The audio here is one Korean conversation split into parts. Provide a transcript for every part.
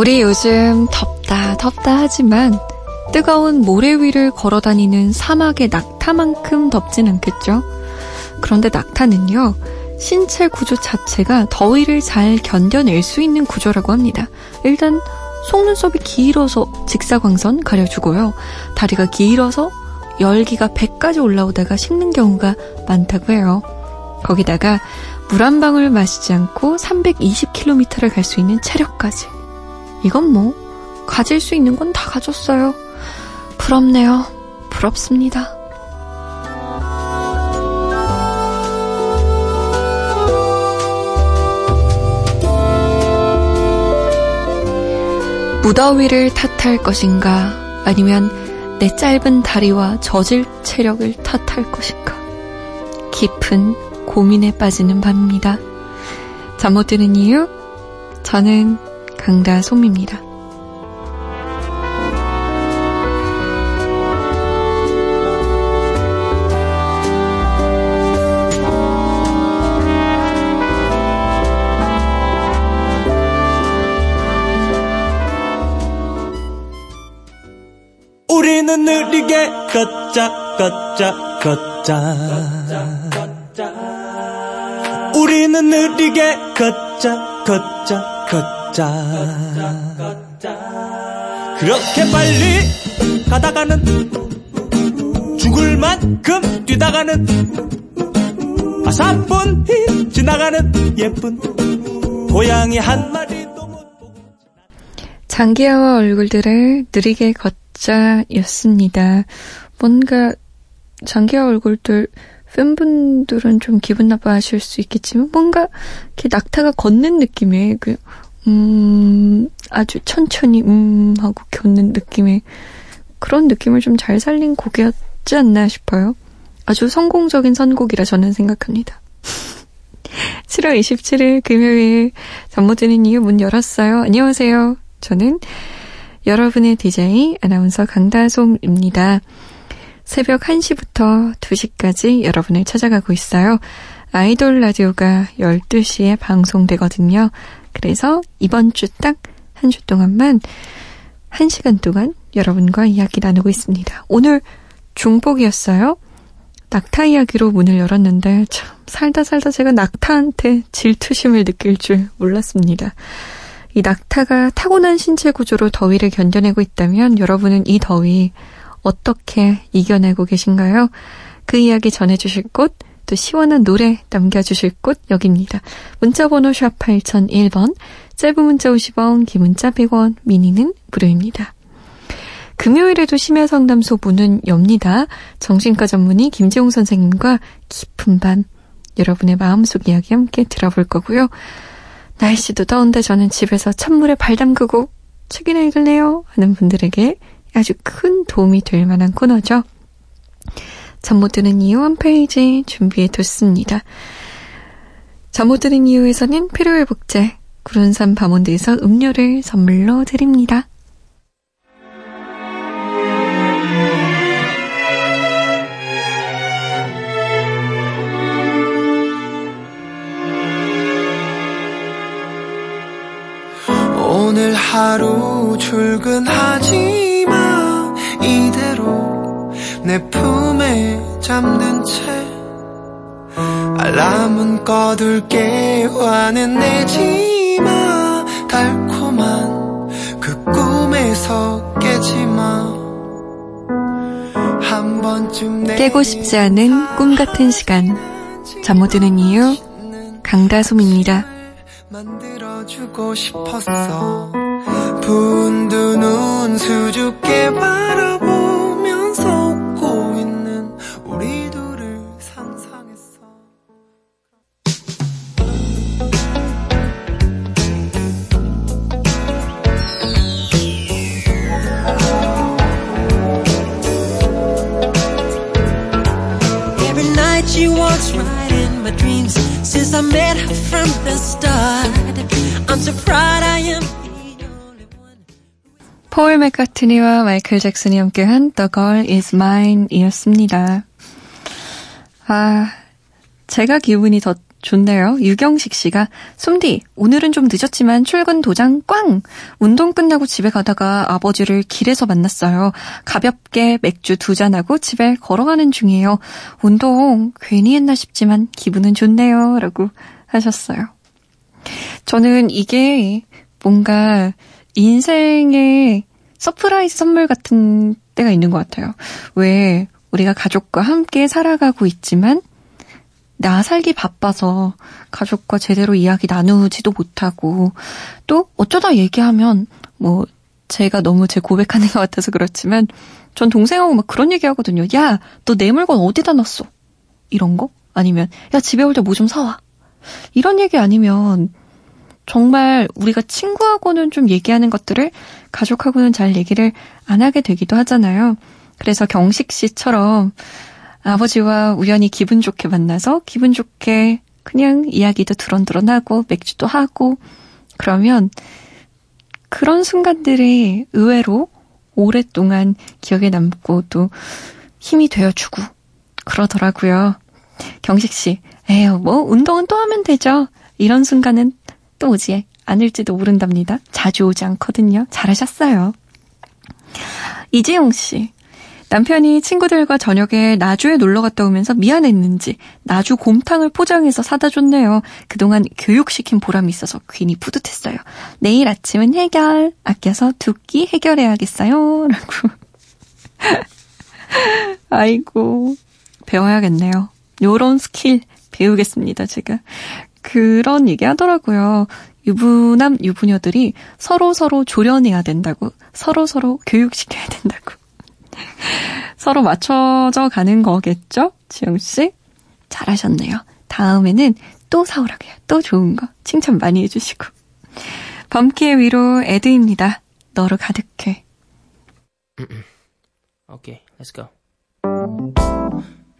우리 요즘 덥다 덥다 하지만 뜨거운 모래 위를 걸어 다니는 사막의 낙타만큼 덥진 않겠죠? 그런데 낙타는요, 신체 구조 자체가 더위를 잘 견뎌낼 수 있는 구조라고 합니다. 일단 속눈썹이 길어서 직사광선 가려주고요. 다리가 길어서 열기가 100까지 올라오다가 식는 경우가 많다고 해요. 거기다가 물 한 방울 마시지 않고 320km를 갈 수 있는 체력까지. 이건 뭐 가질 수 있는 건 다 가졌어요. 부럽네요. 부럽습니다. 무더위를 탓할 것인가 아니면 내 짧은 다리와 저질 체력을 탓할 것인가 깊은 고민에 빠지는 밤입니다. 잠 못 드는 이유? 저는 강다솜입니다. 우리는 느리게 걷자 걷자 걷자 우리는 느리게 걷자 걷자 걷자 그렇게 빨리 가다가는 죽을 만큼 뛰다가는 아 3분이 지나가는 예쁜 고양이 한 마리도 못 보고 장기하와 얼굴들을 느리게 걷자였습니다. 뭔가 장기하 얼굴들 팬분들은 좀 기분 나빠하실 수 있겠지만 뭔가 이렇게 낙타가 걷는 느낌의 그 음, 아주 천천히 음 하고 걷는 느낌의 그런 느낌을 좀 잘 살린 곡이었지 않나 싶어요. 아주 성공적인 선곡이라 저는 생각합니다. 7월 27일 금요일 잠 못 드는 이유 문 열었어요. 안녕하세요. 저는 여러분의 DJ 아나운서 강다솜입니다. 새벽 1시부터 2시까지 여러분을 찾아가고 있어요. 아이돌 라디오가 12시에 방송되거든요. 그래서 이번 주 딱 한 주 동안만 1시간 동안 여러분과 이야기 나누고 있습니다. 오늘 중복이었어요. 낙타 이야기로 문을 열었는데 참 살다 살다 제가 낙타한테 질투심을 느낄 줄 몰랐습니다. 이 낙타가 타고난 신체 구조로 더위를 견뎌내고 있다면 여러분은 이 더위 어떻게 이겨내고 계신가요? 그 이야기 전해주실 곳, 또 시원한 노래 남겨주실 곳 여기입니다. 문자번호 샵 8001번, 짧은 문자 50원, 긴 문자 100원, 미니는 무료입니다. 금요일에도 심야 상담소 문은 엽니다. 정신과 전문의 김재웅 선생님과 깊은 밤 여러분의 마음속 이야기 함께 들어볼 거고요. 날씨도 더운데 저는 집에서 찬물에 발 담그고 책이나 읽을래요 하는 분들에게 아주 큰 도움이 될 만한 코너죠. 잠 못 드는 이유 한 페이지 준비해 뒀습니다. 잠 못 드는 이유에서는 필요회복제 구론산 밤원대에서 음료를 선물로 드립니다. 오늘 하루 출근하 내 품에 잠든 채 알람은 꺼둘게 화는 내지 마 달콤한 그 꿈에서 깨지 마 한 번쯤 내 깨고 싶지 않은 꿈 같은 시간. 잠 못 드는 이유 강다솜입니다. 만들어주고 싶었어. 분두 눈 수줍게 바라보 since I met her from the start. I'm so proud I am. 폴 맥카트니와 마이클 잭슨이 함께한 The Girl Is Mine 이었습니다. 아, 제가 기분이 더 좋네요. 유경식 씨가 솜디 오늘은 좀 늦었지만 출근 도장 꽝. 운동 끝나고 집에 가다가 아버지를 길에서 만났어요. 가볍게 맥주 두 잔하고 집에 걸어가는 중이에요. 운동 괜히 했나 싶지만 기분은 좋네요라고 하셨어요. 저는 이게 뭔가 인생의 surprise 선물 같은 때가 있는 것 같아요. 왜 우리가 가족과 함께 살아가고 있지만 나 살기 바빠서 가족과 제대로 이야기 나누지도 못하고 또 어쩌다 얘기하면 뭐 제가 너무 제 고백하는 것 같아서 그렇지만 전 동생하고 막 그런 얘기 하거든요. 야, 너 내 물건 어디다 놨어? 이런 거? 아니면 야, 집에 올 때 뭐 좀 사와. 이런 얘기 아니면 정말 우리가 친구하고는 좀 얘기하는 것들을 가족하고는 잘 얘기를 안 하게 되기도 하잖아요. 그래서 경식 씨처럼 아버지와 우연히 기분 좋게 만나서 기분 좋게 그냥 이야기도 드런드런하고 맥주도 하고 그러면 그런 순간들이 의외로 오랫동안 기억에 남고 또 힘이 되어주고 그러더라고요. 경식 씨, 에휴, 뭐, 운동은 또 하면 되죠. 이런 순간은 또 오지 않을지도 모른답니다. 자주 오지 않거든요. 잘하셨어요. 이지영 씨, 남편이 친구들과 저녁에 나주에 놀러 갔다 오면서 미안했는지 나주 곰탕을 포장해서 사다 줬네요. 그동안 교육시킨 보람이 있어서 괜히 뿌듯했어요. 내일 아침은 해결. 아껴서 두 끼 해결해야겠어요. 라고. 아이고, 배워야겠네요. 요런 스킬 배우겠습니다, 제가. 그런 얘기 하더라고요. 유부남, 유부녀들이 서로 서로 조련해야 된다고. 서로 서로 교육시켜야 된다고. 서로 맞춰져 가는 거겠죠? 지영씨? 잘하셨네요. 다음에는 또 사오라고요. 또 좋은 거 칭찬 많이 해주시고. 범키의 위로 에드입니다. 너로 가득해. 오케이, let's go.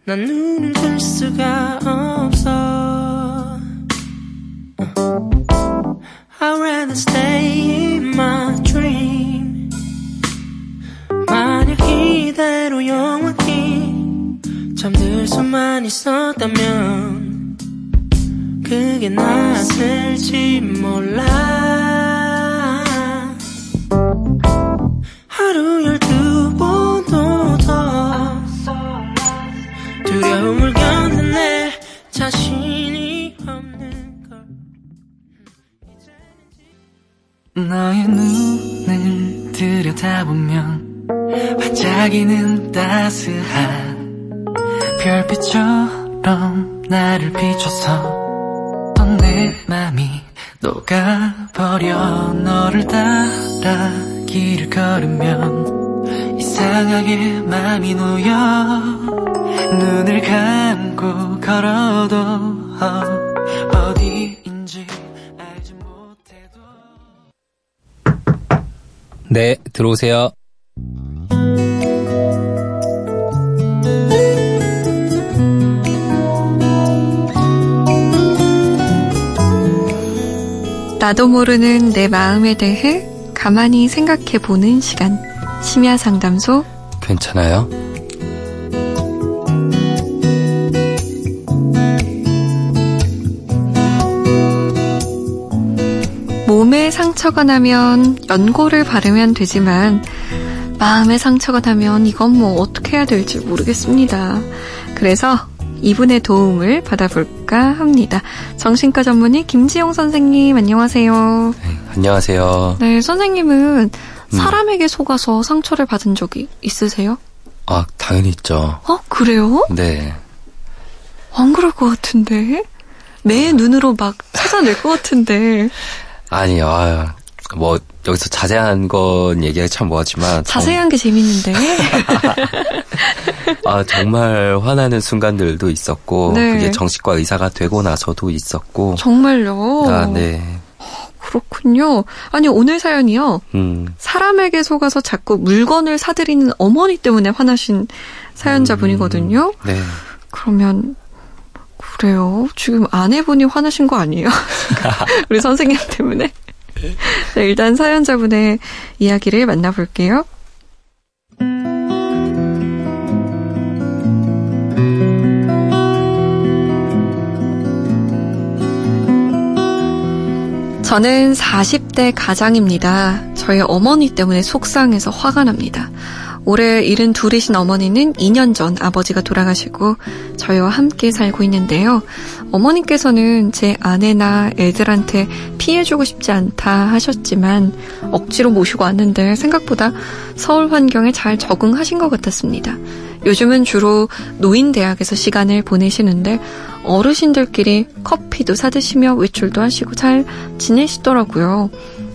난 눈을 뜰 수가 없어. I'd rather stay in my dream. 만약 이대로 영원히 잠들 수만 있었다면 그게 낫을지 몰라 반짝이는 따스한 별빛처럼 나를 비춰서 또내 맘이 녹아버려 너를 따라 길을 걸으면 이상하게 맘이 놓여 눈을 감고 걸어도 어, 어디인지 알지 못해도 네, 들어오세요. 나도 모르는 내 마음에 대해 가만히 생각해 보는 시간. 심야 상담소 괜찮아요? 몸에 상처가 나면 연고를 바르면 되지만 마음에 상처가 나면 이건 뭐 어떻게 해야 될지 모르겠습니다. 그래서 이분의 도움을 받아볼까 합니다. 정신과 전문의 김지용 선생님 안녕하세요. 네, 안녕하세요. 네, 선생님은 사람에게 속아서 상처를 받은 적이 있으세요? 아, 당연히 있죠. 어, 그래요? 네. 안 그럴 것 같은데? 매 눈으로 막 찾아낼 것 같은데. 아니, 아, 뭐, 여기서 자세한 건 얘기하기 참 뭐하지만. 자세한 게 재밌는데. 정, 아, 정말 화나는 순간들도 있었고. 네. 그게 정신과 의사가 되고 나서도 있었고. 정말요? 아, 네. 그렇군요. 아니, 오늘 사연이요. 음, 사람에게 속아서 자꾸 물건을 사들이는 어머니 때문에 화나신 사연자분이거든요. 네. 그러면, 그래요. 지금 아내분이 화나신 거 아니에요? 우리 선생님 때문에. 네, 일단 사연자분의 이야기를 만나볼게요. 저는 40대 가장입니다. 저희 어머니 때문에 속상해서 화가 납니다. 올해 72이신 어머니는 2년 전 아버지가 돌아가시고 저희와 함께 살고 있는데요. 어머니께서는 제 아내나 애들한테 피해주고 싶지 않다 하셨지만 억지로 모시고 왔는데 생각보다 서울 환경에 잘 적응하신 것 같았습니다. 요즘은 주로 노인대학에서 시간을 보내시는데 어르신들끼리 커피도 사드시며 외출도 하시고 잘 지내시더라고요.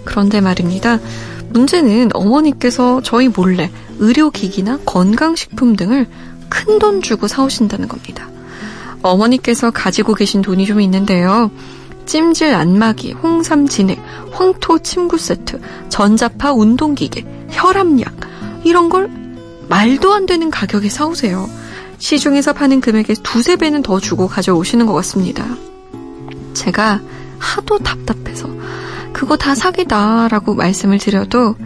그런데 말입니다. 문제는 어머니께서 저희 몰래 의료기기나 건강식품 등을 큰 돈 주고 사오신다는 겁니다. 어머니께서 가지고 계신 돈이 좀 있는데요. 찜질 안마기, 홍삼 진액, 황토 침구 세트, 전자파 운동기계, 혈압약 이런 걸 말도 안 되는 가격에 사오세요. 시중에서 파는 금액의 두세 배는 더 주고 가져오시는 것 같습니다. 제가 하도 답답해서 그거 다 사기다라고 말씀을 드려도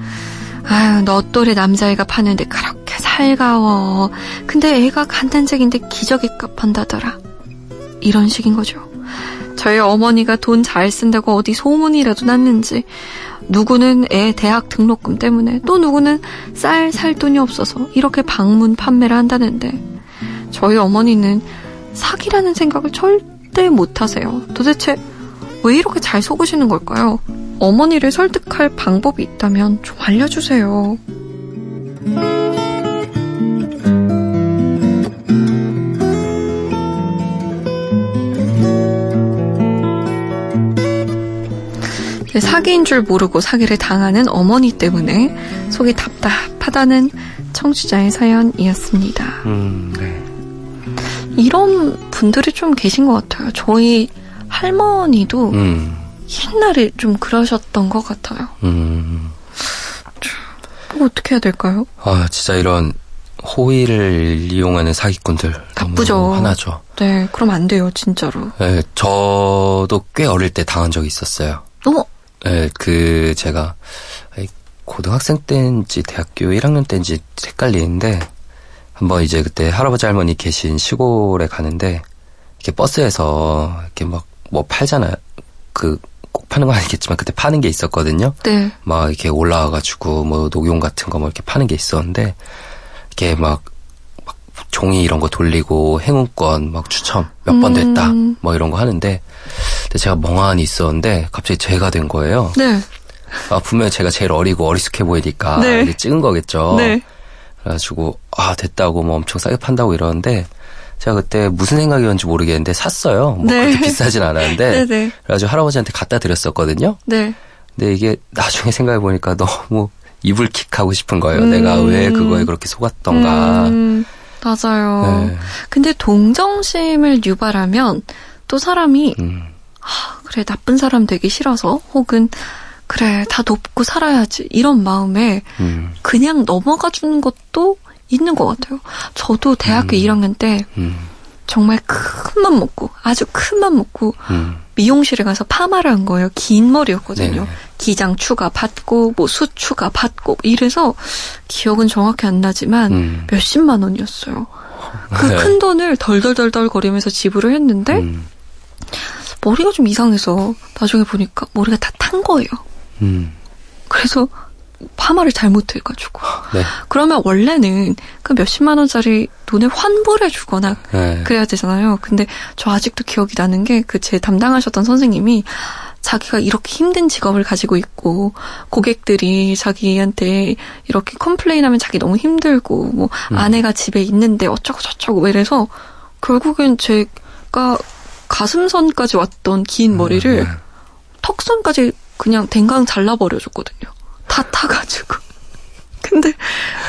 아유 너 또래 남자애가 파는데 그렇게 살가워. 근데 애가 간단책인데 기저귀 값 한다더라. 이런 식인 거죠. 저희 어머니가 돈 잘 쓴다고 어디 소문이라도 났는지 누구는 애 대학 등록금 때문에 또 누구는 쌀 살 돈이 없어서 이렇게 방문 판매를 한다는데 저희 어머니는 사기라는 생각을 절대 못 하세요. 도대체 왜 이렇게 잘 속으시는 걸까요? 어머니를 설득할 방법이 있다면 좀 알려주세요. 네, 사기인 줄 모르고 사기를 당하는 어머니 때문에 속이 답답하다는 청취자의 사연이었습니다. 음, 네. 이런 분들이 좀 계신 것 같아요. 저희 할머니도 음, 옛날에 좀 그러셨던 것 같아요. 음. 뭐 어떻게 해야 될까요? 아, 진짜 이런 호의를 이용하는 사기꾼들. 나쁘죠. 화나죠. 네, 그럼 안 돼요, 진짜로. 네, 저도 꽤 어릴 때 당한 적이 있었어요. 어머, 네, 그, 제가, 고등학생 때인지 대학교 1학년 때인지 헷갈리는데, 한번 이제 그때 할아버지 할머니 계신 시골에 가는데, 이렇게 버스에서 이렇게 막 뭐 팔잖아요. 그, 꼭 파는 건 아니겠지만 그때 파는 게 있었거든요. 네, 막 이렇게 올라와가지고 뭐 녹용 같은 거 뭐 이렇게 파는 게 있었는데, 이렇게 막, 막 종이 이런 거 돌리고 행운권 막 추첨 몇 번 됐다. 음. 뭐 이런 거 하는데, 근데 제가 멍하니 있었는데 갑자기 제가 된 거예요. 네, 아, 분명히 제가 제일 어리고 어리숙해 보이니까 네. 이게 찍은 거겠죠. 네. 그래가지고 아 됐다고 뭐 엄청 싸게 판다고 이러는데 제가 그때 무슨 생각이었는지 모르겠는데 샀어요. 뭐 네. 그렇게 비싸진 않았는데 네, 네, 그래가지고 할아버지한테 갖다 드렸었거든요. 네. 근데 이게 나중에 생각해 보니까 너무 이불킥하고 싶은 거예요. 음. 내가 왜 그거에 그렇게 속았던가. 음, 맞아요. 네. 근데 동정심을 유발하면 또 사람이 음, 그래 나쁜 사람 되기 싫어서 혹은 그래 다 돕고 살아야지 이런 마음에 음, 그냥 넘어가 주는 것도 있는 것 같아요. 저도 대학교 1학년 때 음, 정말 큰 맘 먹고 아주 큰 맘 먹고 음. 미용실에 가서 파마를 한 거예요. 긴 머리였거든요. 네네. 기장 추가 받고 뭐 수 추가 받고 이래서 기억은 정확히 안 나지만 음. 몇십만 원이었어요. 그 네. 큰 돈을 덜덜덜덜 거리면서 지불을 했는데 음, 머리가 좀 이상해서 나중에 보니까 머리가 다 탄 거예요. 음, 그래서 파마를 잘못해가지고 네, 그러면 원래는 그 몇십만 원짜리 돈을 환불해 주거나 네. 그래야 되잖아요. 근데 저 아직도 기억이 나는 게 그 제 담당하셨던 선생님이 자기가 이렇게 힘든 직업을 가지고 있고 고객들이 자기한테 이렇게 컴플레인하면 자기 너무 힘들고 뭐 음. 아내가 집에 있는데 어쩌고 저쩌고 이래서 결국엔 제가 가슴선까지 왔던 긴 머리를 네. 턱선까지 그냥 댕강 잘라버려줬거든요. 다 타가지고. 근데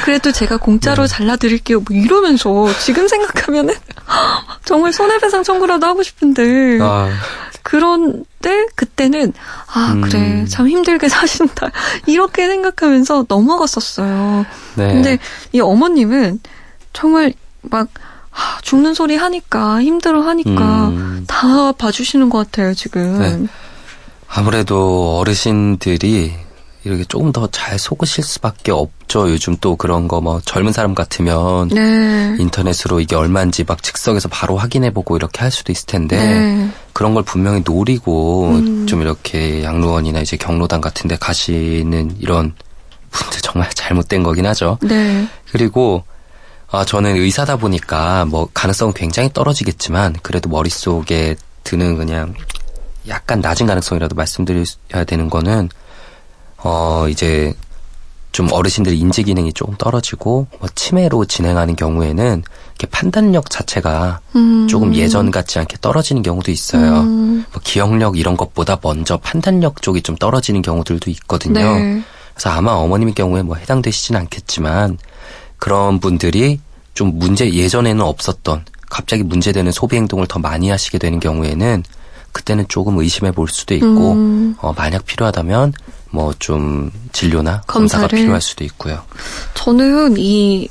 그래도 제가 네. 공짜로 잘라드릴게요. 뭐 이러면서 지금 생각하면은 정말 손해배상 청구라도 하고 싶은데 아, 그런데 그때는 아 음. 그래 참 힘들게 사신다 이렇게 생각하면서 넘어갔었어요. 네. 근데 이 어머님은 정말 막 아, 죽는 소리 하니까 힘들어 하니까 음. 다 봐주시는 것 같아요 지금. 네. 아무래도 어르신들이 이렇게 조금 더 잘 속으실 수밖에 없죠. 요즘 또 그런 거 뭐 젊은 사람 같으면 네. 인터넷으로 이게 얼마인지 막 즉석에서 바로 확인해보고 이렇게 할 수도 있을 텐데 네. 그런 걸 분명히 노리고 음. 좀 이렇게 양로원이나 이제 경로당 같은데 가시는 이런 분들 정말 잘못된 거긴 하죠. 네. 그리고 아 저는 의사다 보니까 뭐 가능성은 굉장히 떨어지겠지만 그래도 머릿 속에 드는 그냥 약간 낮은 가능성이라도 말씀드려야 되는 거는 어 이제 좀 어르신들의 인지 기능이 조금 떨어지고 뭐 치매로 진행하는 경우에는 이렇게 판단력 자체가 음. 조금 예전 같지 않게 떨어지는 경우도 있어요. 음. 뭐 기억력 이런 것보다 먼저 판단력 쪽이 좀 떨어지는 경우들도 있거든요. 네. 그래서 아마 어머님의 경우에 뭐 해당되시진 않겠지만 그런 분들이 좀 문제 예전에는 없었던 갑자기 문제되는 소비 행동을 더 많이 하시게 되는 경우에는 그때는 조금 의심해 볼 수도 있고 음. 어, 만약 필요하다면 뭐 좀 진료나 검사가. 필요할 수도 있고요. 저는 이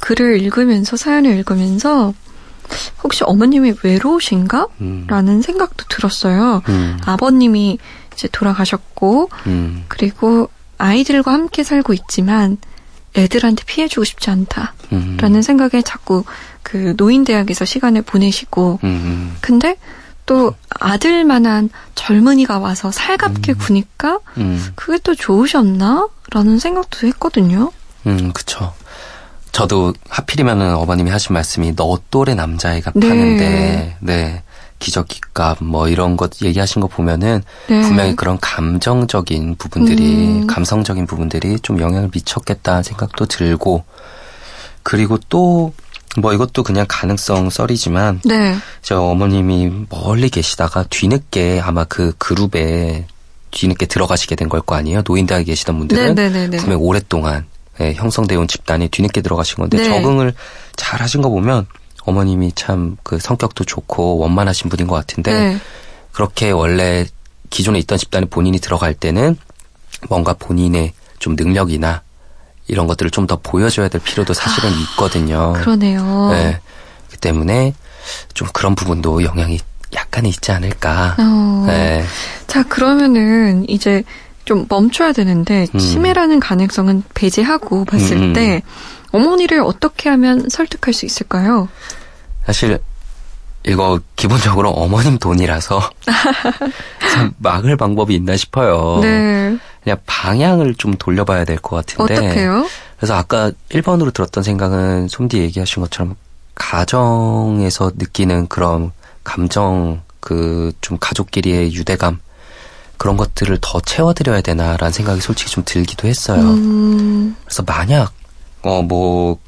글을 읽으면서 사연을 읽으면서 혹시 어머님이 외로우신가? 음, 라는 생각도 들었어요. 음, 아버님이 이제 돌아가셨고 음, 그리고 아이들과 함께 살고 있지만 애들한테 피해주고 싶지 않다 라는 음, 생각에 자꾸 그 노인대학에서 시간을 보내시고 음, 근데 또 아들만한 젊은이가 와서 살갑게 구니까 음, 그게 또 좋으셨나? 라는 생각도 했거든요. 음, 그쵸. 저도 하필이면은 어머님이 하신 말씀이 너 또래 남자애가 네. 파는데, 네. 기저귀값 뭐 이런 것 얘기하신 거 보면은 네. 분명히 그런 감정적인 부분들이 음. 감성적인 부분들이 좀 영향을 미쳤겠다는 생각도 들고 그리고 또 뭐 이것도 그냥 가능성 썰이지만 네. 저 어머님이 멀리 계시다가 뒤늦게 아마 그 그룹에 뒤늦게 들어가시게 된 걸 거 아니에요 노인대학에 계시던 분들은 네네네네. 분명 오랫동안 예, 형성되어 온 집단이 뒤늦게 들어가신 건데 네. 적응을 잘 하신 거 보면 어머님이 참 그 성격도 좋고 원만하신 분인 것 같은데 네. 그렇게 원래 기존에 있던 집단에 본인이 들어갈 때는 뭔가 본인의 좀 능력이나 이런 것들을 좀 더 보여줘야 될 필요도 사실은 있거든요. 아, 그러네요. 네. 그 때문에 좀 그런 부분도 영향이 약간 있지 않을까. 어. 네. 자, 그러면은 이제 좀 멈춰야 되는데 음. 치매라는 가능성은 배제하고 봤을 음. 때 어머니를 어떻게 하면 설득할 수 있을까요? 사실 이거 기본적으로 어머님 돈이라서 참 막을 방법이 있나 싶어요. 네. 그냥 방향을 좀 돌려봐야 될 것 같은데. 어떻게요? 그래서 아까 1번으로 들었던 생각은 솜디 얘기하신 것처럼 가정에서 느끼는 그런 감정, 그 좀 가족끼리의 유대감 그런 것들을 더 채워드려야 되나라는 생각이 솔직히 좀 들기도 했어요. 음, 그래서 만약 어 뭐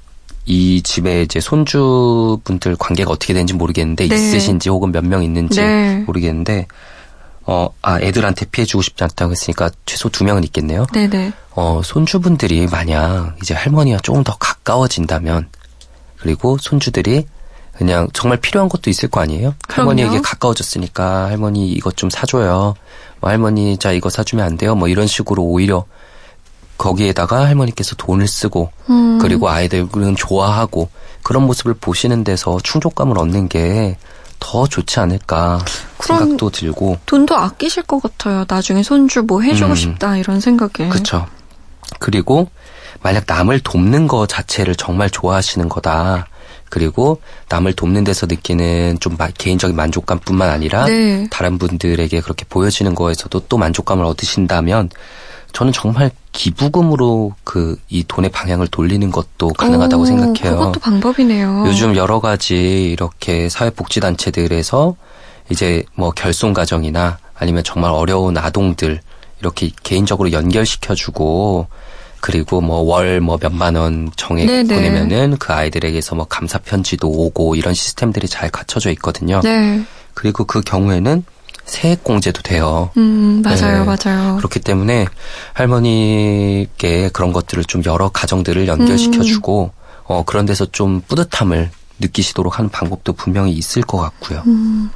이 집에 이제 손주분들 관계가 어떻게 되는지 모르겠는데 네. 있으신지 혹은 몇 명 있는지 네. 모르겠는데 어 아 애들한테 피해 주고 싶지 않다고 했으니까 최소 두 명은 있겠네요. 네네. 어, 손주분들이 만약 이제 할머니와 조금 더 가까워진다면, 그리고 손주들이 그냥 정말 필요한 것도 있을 거 아니에요? 그럼요. 할머니에게 가까워졌으니까 할머니 이것 좀 사줘요. 뭐 할머니 자 이거 사주면 안 돼요? 뭐 이런 식으로 오히려 거기에다가 할머니께서 돈을 쓰고 음, 그리고 아이들은 좋아하고 그런 모습을 보시는 데서 충족감을 얻는 게 더 좋지 않을까 생각도 들고 돈도 아끼실 것 같아요. 나중에 손주 뭐 해주고 음. 싶다 이런 생각에. 그쵸. 그리고 만약 남을 돕는 거 자체를 정말 좋아하시는 거다. 그리고 남을 돕는 데서 느끼는 좀 마- 개인적인 만족감뿐만 아니라 네. 다른 분들에게 그렇게 보여지는 거에서도 또 만족감을 얻으신다면 저는 정말 기부금으로 그 이 돈의 방향을 돌리는 것도 가능하다고 오, 생각해요. 그것도 방법이네요. 요즘 여러 가지 이렇게 사회복지단체들에서 이제 뭐 결손 가정이나 아니면 정말 어려운 아동들 이렇게 개인적으로 연결시켜주고 그리고 뭐 월 뭐 몇만 원 정액 네네. 보내면은 그 아이들에게서 뭐 감사 편지도 오고 이런 시스템들이 잘 갖춰져 있거든요. 네. 그리고 그 경우에는 세액 공제도 돼요. 음, 맞아요, 네. 맞아요. 그렇기 때문에 할머니께 그런 것들을 좀 여러 가정들을 연결시켜주고 음. 어 그런 데서 좀 뿌듯함을 느끼시도록 하는 방법도 분명히 있을 것 같고요. 음.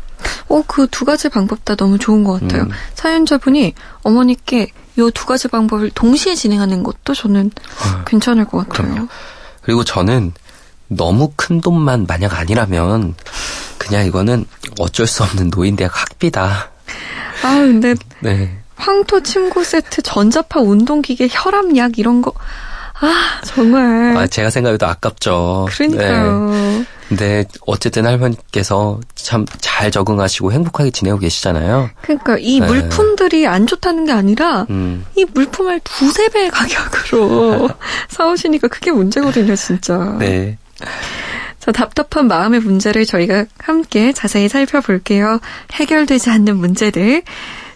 어, 그 두 가지 방법 다 너무 좋은 것 같아요. 음. 사연자분이 어머니께 요 두 가지 방법을 동시에 진행하는 것도 저는 아, 괜찮을 것 같아요. 그럼요. 그리고 저는 너무 큰 돈만 만약 아니라면 그냥 이거는 어쩔 수 없는 노인대학 학비다. 아, 근데 네. 황토 침구 세트, 전자파 운동기계, 혈압약 이런 거. 아, 정말. 아, 제가 생각해도 아깝죠. 그러니까요. 네. 근데 어쨌든 할머니께서 참 잘 적응하시고 행복하게 지내고 계시잖아요. 그러니까 이 네. 물품들이 안 좋다는 게 아니라 음. 이 물품을 두세 배 가격으로 사오시니까 그게 문제거든요, 진짜. 네. 자, 답답한 마음의 문제를 저희가 함께 자세히 살펴볼게요. 해결되지 않는 문제들.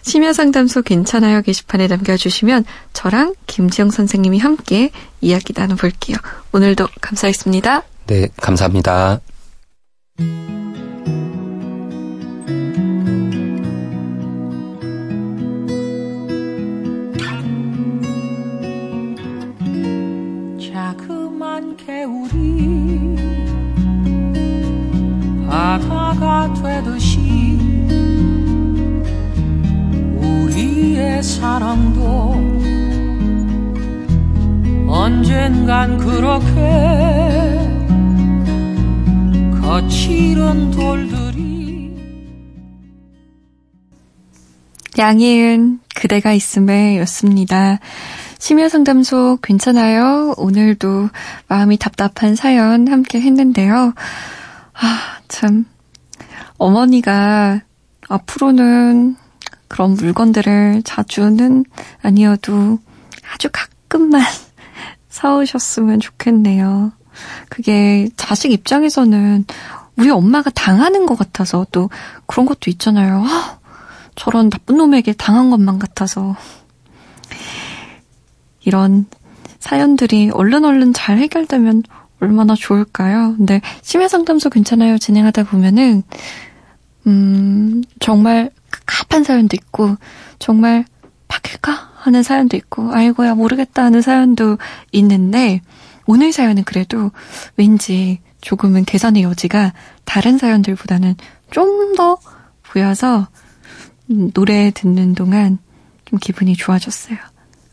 심야 상담소 괜찮아요 게시판에 남겨주시면 저랑 김지영 선생님이 함께 이야기 나눠볼게요. 오늘도 감사했습니다. 네, 감사합니다. 자그만 개울이 바다가 되듯이 우리의 사랑도 언젠간 그렇게 거칠은 돌들이 양희은 그대가 있음에 였습니다. 심야 상담소 괜찮아요? 오늘도 마음이 답답한 사연 함께 했는데요. 아, 참. 어머니가 앞으로는 그런 물건들을 자주는 아니어도 아주 가끔만 사오셨으면 좋겠네요. 그게 자식 입장에서는 우리 엄마가 당하는 것 같아서 또 그런 것도 있잖아요. 아, 저런 나쁜 놈에게 당한 것만 같아서. 이런 사연들이 얼른 얼른 잘 해결되면 얼마나 좋을까요? 근데 심야 상담소 괜찮아요 진행하다 보면은 음 정말 갑갑한 사연도 있고 정말 바뀔까 하는 사연도 있고 아이고야 모르겠다 하는 사연도 있는데 오늘 사연은 그래도 왠지 조금은 개선의 여지가 다른 사연들보다는 좀 더 보여서 음, 노래 듣는 동안 좀 기분이 좋아졌어요.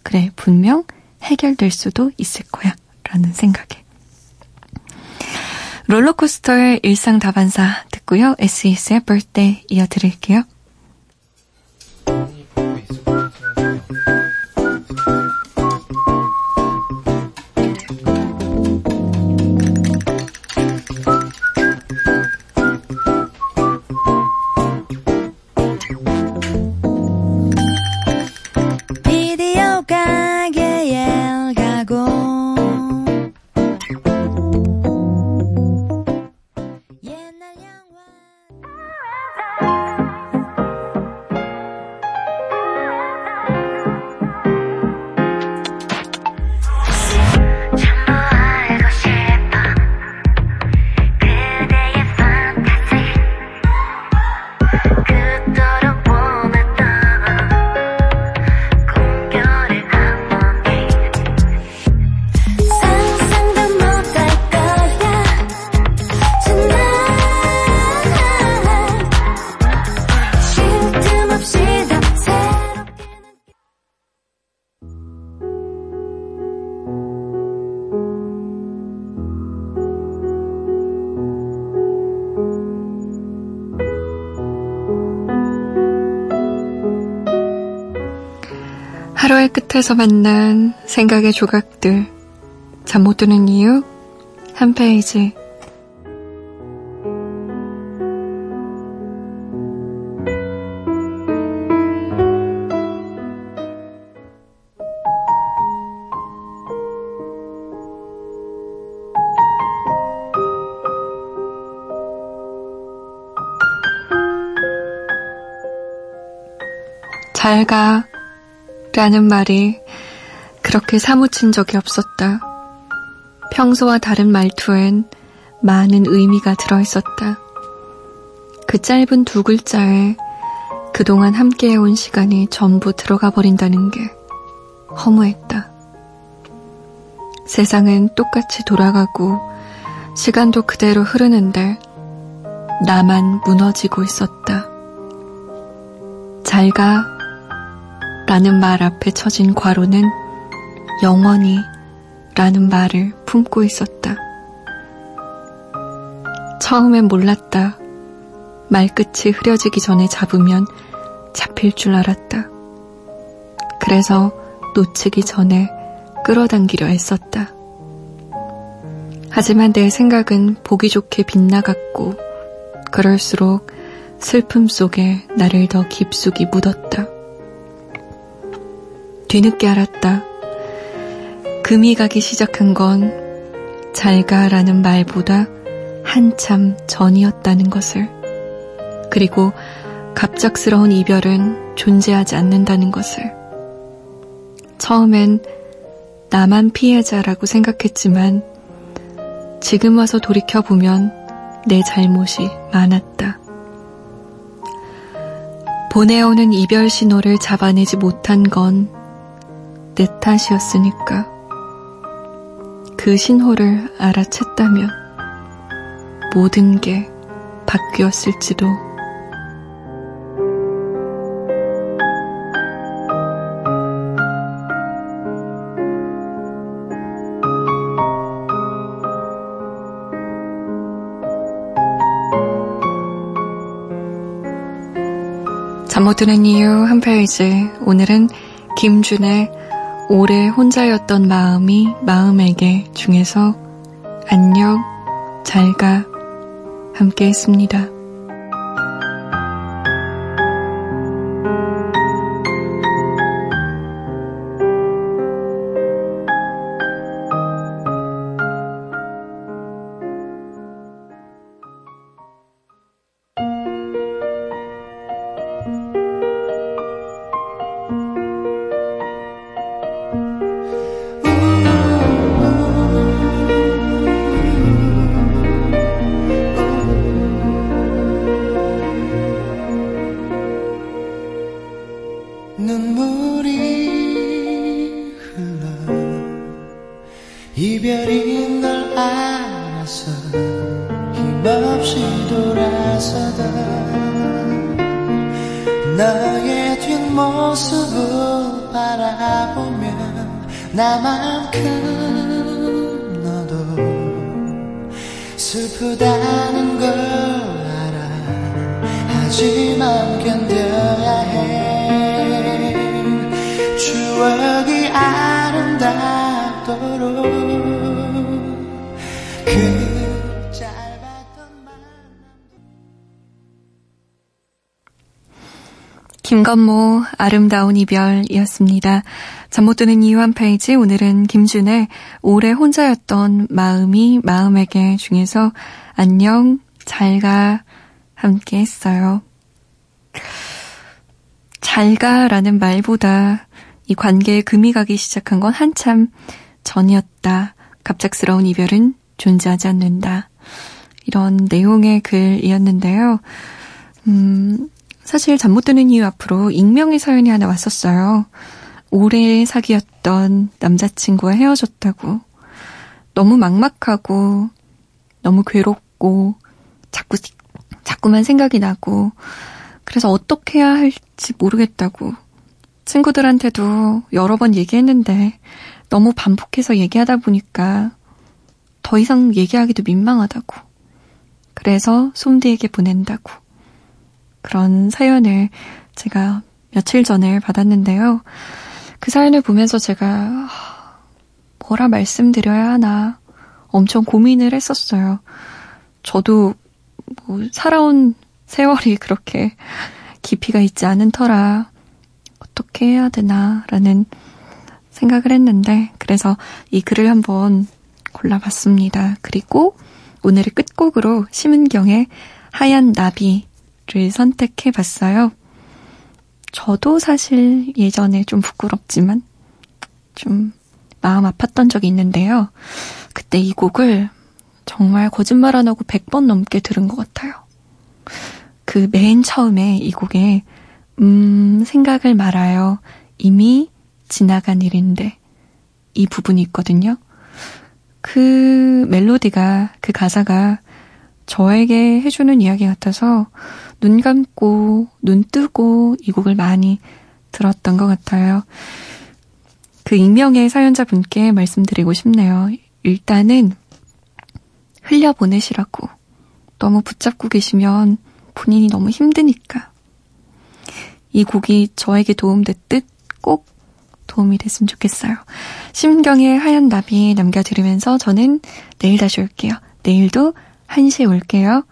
그래, 분명 해결될 수도 있을 거야. 라는 생각에. 롤러코스터의 일상 다반사 듣고요. SES의 birthday 이어드릴게요. 끝에서 만난 생각의 조각들. 잠 못 드는 이유? 한 페이지. 잘 가. 라는 말이 그렇게 사무친 적이 없었다. 평소와 다른 말투엔 많은 의미가 들어있었다. 그 짧은 두 글자에 그동안 함께해온 시간이 전부 들어가 버린다는 게 허무했다. 세상은 똑같이 돌아가고 시간도 그대로 흐르는데 나만 무너지고 있었다. 잘 가. 라는 말 앞에 쳐진 괄호는 영원히 라는 말을 품고 있었다. 처음엔 몰랐다. 말끝이 흐려지기 전에 잡으면 잡힐 줄 알았다. 그래서 놓치기 전에 끌어당기려 애썼다. 하지만 내 생각은 보기 좋게 빗나갔고, 그럴수록 슬픔 속에 나를 더 깊숙이 묻었다. 뒤늦게 알았다. 금이 가기 시작한 건 잘 가라는 말보다 한참 전이었다는 것을. 그리고 갑작스러운 이별은 존재하지 않는다는 것을. 처음엔 나만 피해자라고 생각했지만 지금 와서 돌이켜보면 내 잘못이 많았다. 보내오는 이별 신호를 잡아내지 못한 건 내 탓이었으니까. 그 신호를 알아챘다면 모든 게 바뀌었을지도. 잠 못 드는 이유 한 페이지. 오늘은 김준의 오래 혼자였던 마음이 마음에게 중에서 안녕, 잘 가, 함께 했습니다. 이별인 걸 알아서 힘없이 돌아서다. 너의 뒷모습을 바라보면 나만큼 너도 슬프다는 걸 알아. 하지만 견뎌야 해. 추억이 아름답도 김건모 아름다운 이별이었습니다. 잠 못 드는 이유 한 페이지 오늘은 김준의 오래 혼자였던 마음이 마음에게 중에서 안녕 잘가 함께 했어요. 잘가라는 말보다 이 관계에 금이 가기 시작한 건 한참 전이었다. 갑작스러운 이별은 존재하지 않는다. 이런 내용의 글이었는데요. 음, 사실 잠 못 드는 이유 앞으로 익명의 사연이 하나 왔었어요. 오래 사귀었던 남자친구와 헤어졌다고. 너무 막막하고, 너무 괴롭고, 자꾸, 자꾸만 생각이 나고, 그래서 어떻게 해야 할지 모르겠다고. 친구들한테도 여러 번 얘기했는데, 너무 반복해서 얘기하다 보니까, 더 이상 얘기하기도 민망하다고. 그래서 솜디에게 보낸다고. 그런 사연을 제가 며칠 전에 받았는데요. 그 사연을 보면서 제가 하, 뭐라 말씀드려야 하나 엄청 고민을 했었어요. 저도 뭐 살아온 세월이 그렇게 깊이가 있지 않은 터라 어떻게 해야 되나라는 생각을 했는데 그래서 이 글을 한번 골라봤습니다. 그리고 오늘의 끝곡으로 심은경의 하얀 나비 를 선택해 봤어요. 저도 사실 예전에 좀 부끄럽지만 좀 마음 아팠던 적이 있는데요. 그때 이 곡을 정말 거짓말 안 하고 100번 넘게 들은 것 같아요. 그 맨 처음에 이 곡에 음 생각을 말아요. 이미 지나간 일인데 이 부분이 있거든요. 그 멜로디가 그 가사가 저에게 해주는 이야기 같아서 눈 감고, 눈 뜨고 이 곡을 많이 들었던 것 같아요. 그 익명의 사연자분께 말씀드리고 싶네요. 일단은 흘려보내시라고. 너무 붙잡고 계시면 본인이 너무 힘드니까. 이 곡이 저에게 도움됐듯 꼭 도움이 됐으면 좋겠어요. 심경의 하얀 나비 남겨드리면서 저는 내일 다시 올게요. 내일도 1시에 올게요.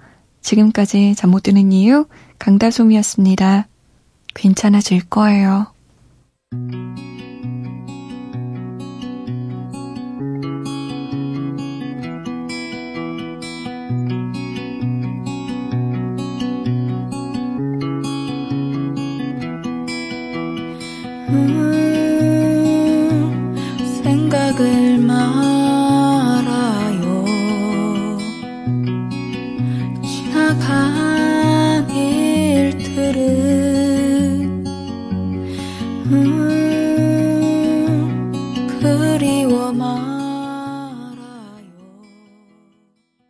지금까지 잠 못 드는 이유 강다솜이었습니다. 괜찮아질 거예요.